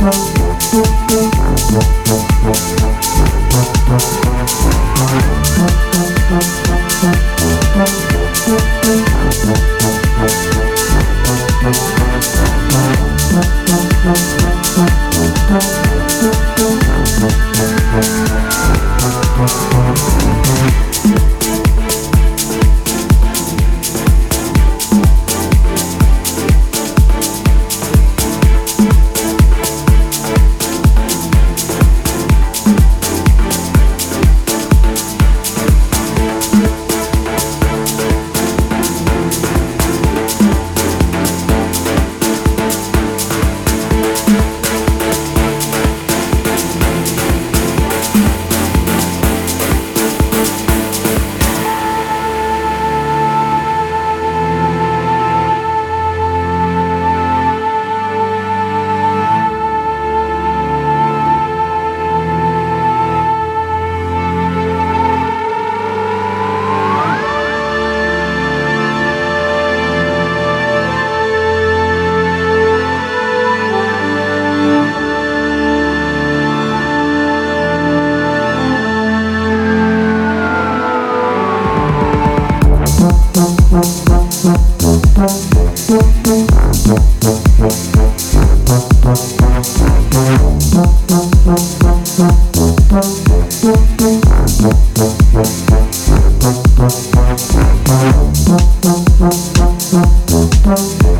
Thank Música